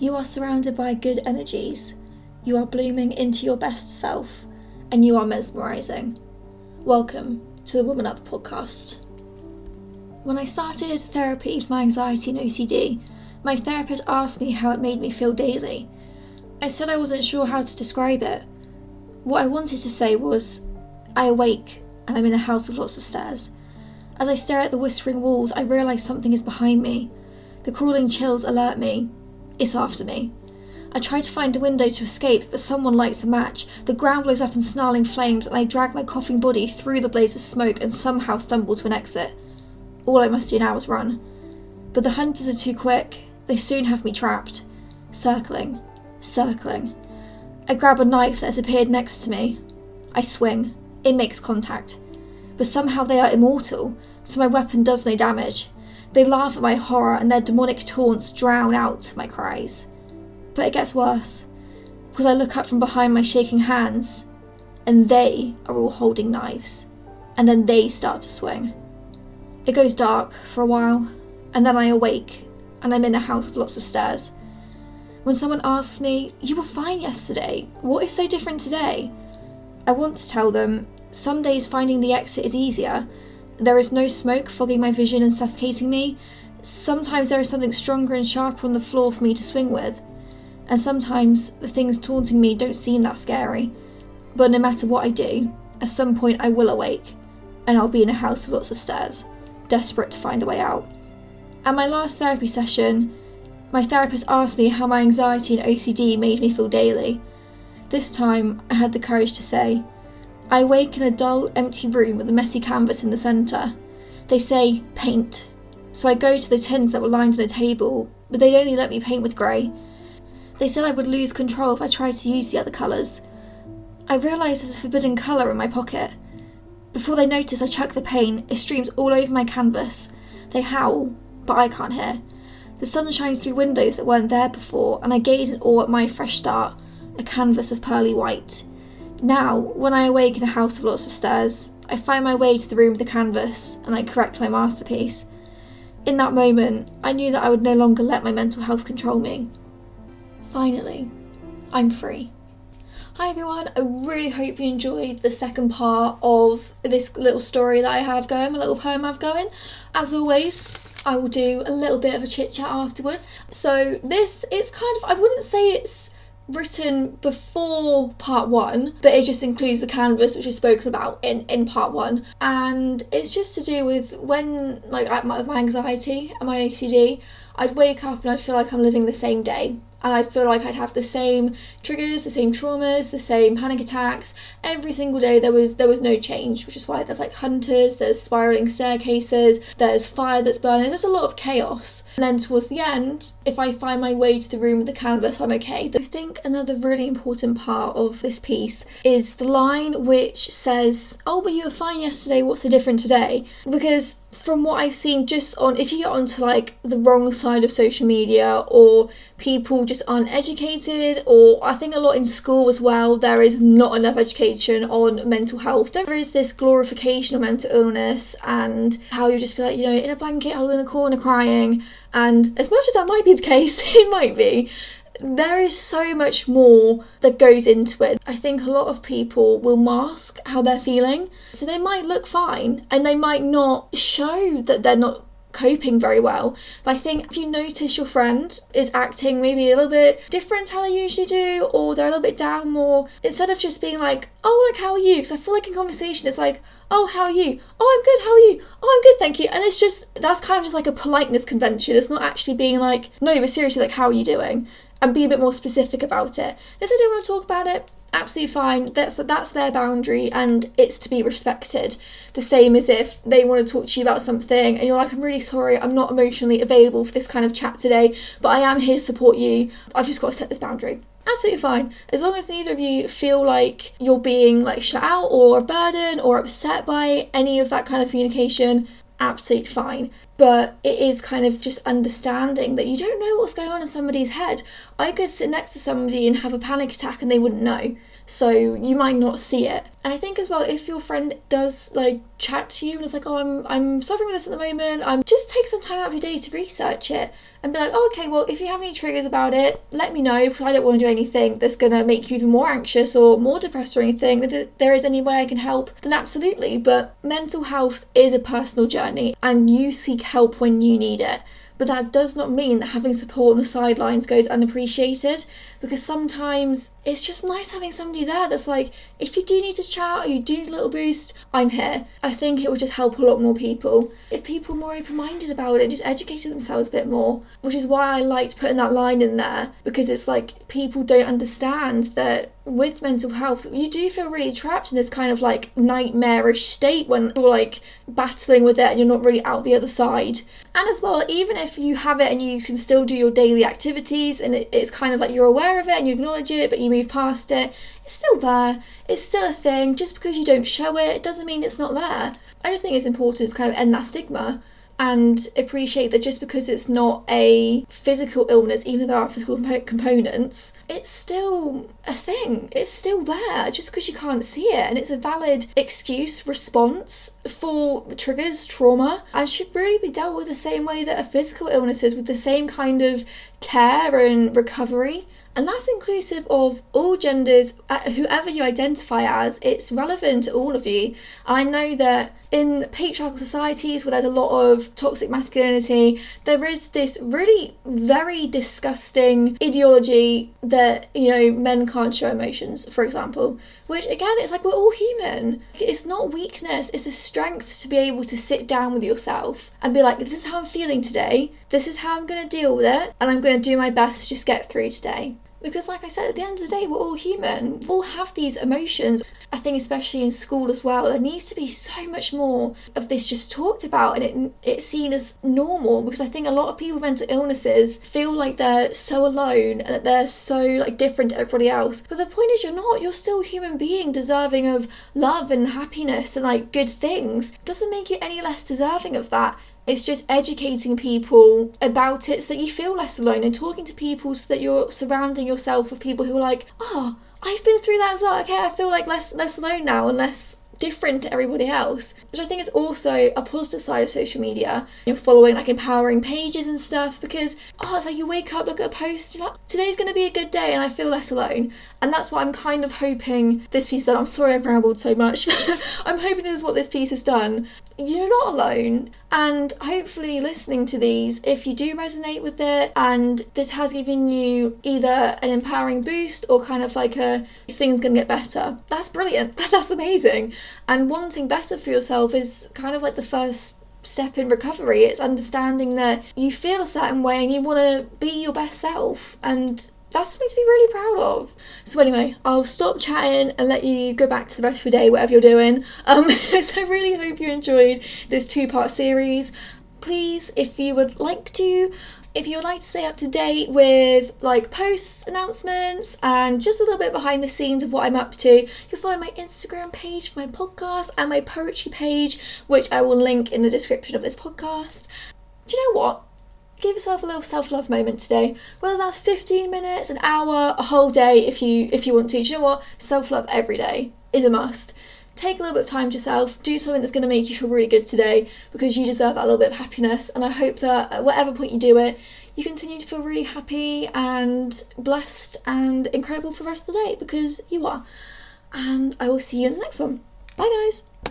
You are surrounded by good energies. You are blooming into your best self, and you are mesmerizing. Welcome to the Woman Up podcast. When I started therapy for my anxiety and OCD, my therapist asked me how it made me feel daily. I said I wasn't sure how to describe it. What I wanted to say was, I awake and I'm in a house with lots of stairs. As I stare at the whispering walls, I realise something is behind me. The crawling chills alert me. It's after me. I try to find a window to escape, but someone lights a match. The ground blows up in snarling flames, and I drag my coughing body through the blaze of smoke and somehow stumble to an exit. All I must do now is run. But the hunters are too quick. They soon have me trapped. Circling, circling. I grab a knife that has appeared next to me. I swing. It makes contact. But somehow they are immortal, so my weapon does no damage. They laugh at my horror and their demonic taunts drown out my cries. But it gets worse, because I look up from behind my shaking hands, and they are all holding knives, and then they start to swing. It goes dark for a while, and then I awake, and I'm in a house with lots of stairs. When someone asks me, You were fine yesterday, what is so different today? I want to tell them, some days finding the exit is easier. There is no smoke fogging my vision and suffocating me. Sometimes there is something stronger and sharper on the floor for me to swing with. And sometimes the things taunting me don't seem that scary. But no matter what I do, at some point I will awake, and I'll be in a house with lots of stairs, desperate to find a way out. At my last therapy session, my therapist asked me how my anxiety and OCD made me feel daily. This time, I had the courage to say, I wake in a dull, empty room with a messy canvas in the centre. They say, paint. So I go to the tins that were lined on a table, but they'd only let me paint with grey. They said I would lose control if I tried to use the other colours. I realise there's a forbidden colour in my pocket. Before they notice, I chuck the paint, it streams all over my canvas. They howl, but I can't hear. The sun shines through windows that weren't there before, and I gaze in awe at my fresh start, a canvas of pearly white. Now, when I awake in a house of lots of stairs, I find my way to the room with the canvas and I correct my masterpiece. In that moment, I knew that I would no longer let my mental health control me. Finally, I'm free. Hi everyone, I really hope you enjoyed the second part of this little story that I have going, a little poem I have going. As always, I will do a little bit of a chit chat afterwards. So, this is kind of, I wouldn't say it's written before part one, but it just includes the canvas which is spoken about in, in part one. And it's just to do with when, like, with my anxiety and my OCD, I'd wake up and I'd feel like I'm living the same day and I'd feel like I'd have the same triggers, the same traumas, the same panic attacks every single day. There was there was no change, which is why there's like hunters, there's spiraling staircases, there's fire that's burning. There's just a lot of chaos. And then towards the end, if I find my way to the room with the canvas, I'm okay. I think another really important part of this piece is the line which says, "Oh, but you were fine yesterday. What's the difference today?" Because from what I've seen, just on if you get onto like the wrong side of social media or people just aren't educated, or I think a lot in school as well, there is not enough education on mental health. There is this glorification of mental illness and how you just be like, you know, in a blanket, hole in a corner crying. And as much as that might be the case, it might be there is so much more that goes into it. I think a lot of people will mask how they're feeling. So they might look fine and they might not show that they're not coping very well. But I think if you notice your friend is acting maybe a little bit different how they usually do, or they're a little bit down more, instead of just being like, oh, like, how are you? Because I feel like in conversation, it's like, oh, how are you? Oh, I'm good, how are you? Oh, I'm good, thank you. And it's just, that's kind of just like a politeness convention. It's not actually being like, no, but seriously, like, how are you doing? and be a bit more specific about it. If they don't want to talk about it, absolutely fine. That's that's their boundary and it's to be respected. The same as if they want to talk to you about something and you're like, I'm really sorry, I'm not emotionally available for this kind of chat today, but I am here to support you. I've just got to set this boundary. Absolutely fine. As long as neither of you feel like you're being like shut out or a burden or upset by any of that kind of communication, absolutely fine. But it is kind of just understanding that you don't know what's going on in somebody's head. I could sit next to somebody and have a panic attack and they wouldn't know so you might not see it. And I think as well, if your friend does like chat to you and it's like, oh, I'm I'm suffering with this at the moment, I'm just take some time out of your day to research it and be like, oh, okay, well, if you have any triggers about it, let me know because I don't want to do anything that's gonna make you even more anxious or more depressed or anything. If there is any way I can help, then absolutely. But mental health is a personal journey, and you seek help when you need mm. it but that does not mean that having support on the sidelines goes unappreciated because sometimes it's just nice having somebody there that's like, if you do need to chat or you do need a little boost, I'm here. I think it would just help a lot more people. If people were more open minded about it, just educated themselves a bit more, which is why I liked putting that line in there because it's like people don't understand that with mental health, you do feel really trapped in this kind of like nightmarish state when you're like battling with it and you're not really out the other side. And as well, even if you have it and you can still do your daily activities and it's kind of like you're aware of it and you acknowledge it, but you move past it, it's still there. It's still a thing. Just because you don't show it, it doesn't mean it's not there. I just think it's important to kind of end that stigma and appreciate that just because it's not a physical illness, even though there are physical components, it's still a thing. It's still there just because you can't see it. And it's a valid excuse, response for triggers, trauma, and should really be dealt with the same way that a physical illness is, with the same kind of care and recovery and that's inclusive of all genders, uh, whoever you identify as, it's relevant to all of you. I know that in patriarchal societies where there's a lot of toxic masculinity, there is this really very disgusting ideology that, you know, men can't show emotions, for example. Which again, it's like we're all human. It's not weakness, it's a strength to be able to sit down with yourself and be like, this is how I'm feeling today, this is how I'm going to deal with it, and I'm going to do my best to just get through today. Because, like I said, at the end of the day, we're all human. We all have these emotions. I think, especially in school as well, there needs to be so much more of this just talked about and it, it's seen as normal. Because I think a lot of people with mental illnesses feel like they're so alone and that they're so like different to everybody else. But the point is, you're not. You're still a human being deserving of love and happiness and like good things. It doesn't make you any less deserving of that. It's just educating people about it so that you feel less alone and talking to people so that you're surrounding yourself with people who are like, oh, I've been through that as well. Okay, I feel like less less alone now and less different to everybody else, which I think is also a positive side of social media. You're following like empowering pages and stuff because oh, it's like you wake up, look at a post, you're like, today's gonna be a good day, and I feel less alone. And that's what I'm kind of hoping this piece done. I'm sorry I've rambled so much. I'm hoping this is what this piece has done. You're not alone, and hopefully, listening to these, if you do resonate with it, and this has given you either an empowering boost or kind of like a things gonna get better, that's brilliant. That's amazing. And wanting better for yourself is kind of like the first step in recovery. It's understanding that you feel a certain way and you want to be your best self. And that's something to be really proud of. So anyway, I'll stop chatting and let you go back to the rest of your day, whatever you're doing. Um, so I really hope you enjoyed this two-part series. Please, if you would like to, if you would like to stay up to date with like posts, announcements, and just a little bit behind the scenes of what I'm up to, you'll follow my Instagram page for my podcast and my poetry page, which I will link in the description of this podcast. Do you know what? Give yourself a little self-love moment today. Whether that's 15 minutes, an hour, a whole day if you if you want to. Do you know what? Self-love every day is a must take a little bit of time to yourself, do something that's going to make you feel really good today because you deserve that little bit of happiness. And I hope that at whatever point you do it, you continue to feel really happy and blessed and incredible for the rest of the day because you are. And I will see you in the next one. Bye, guys.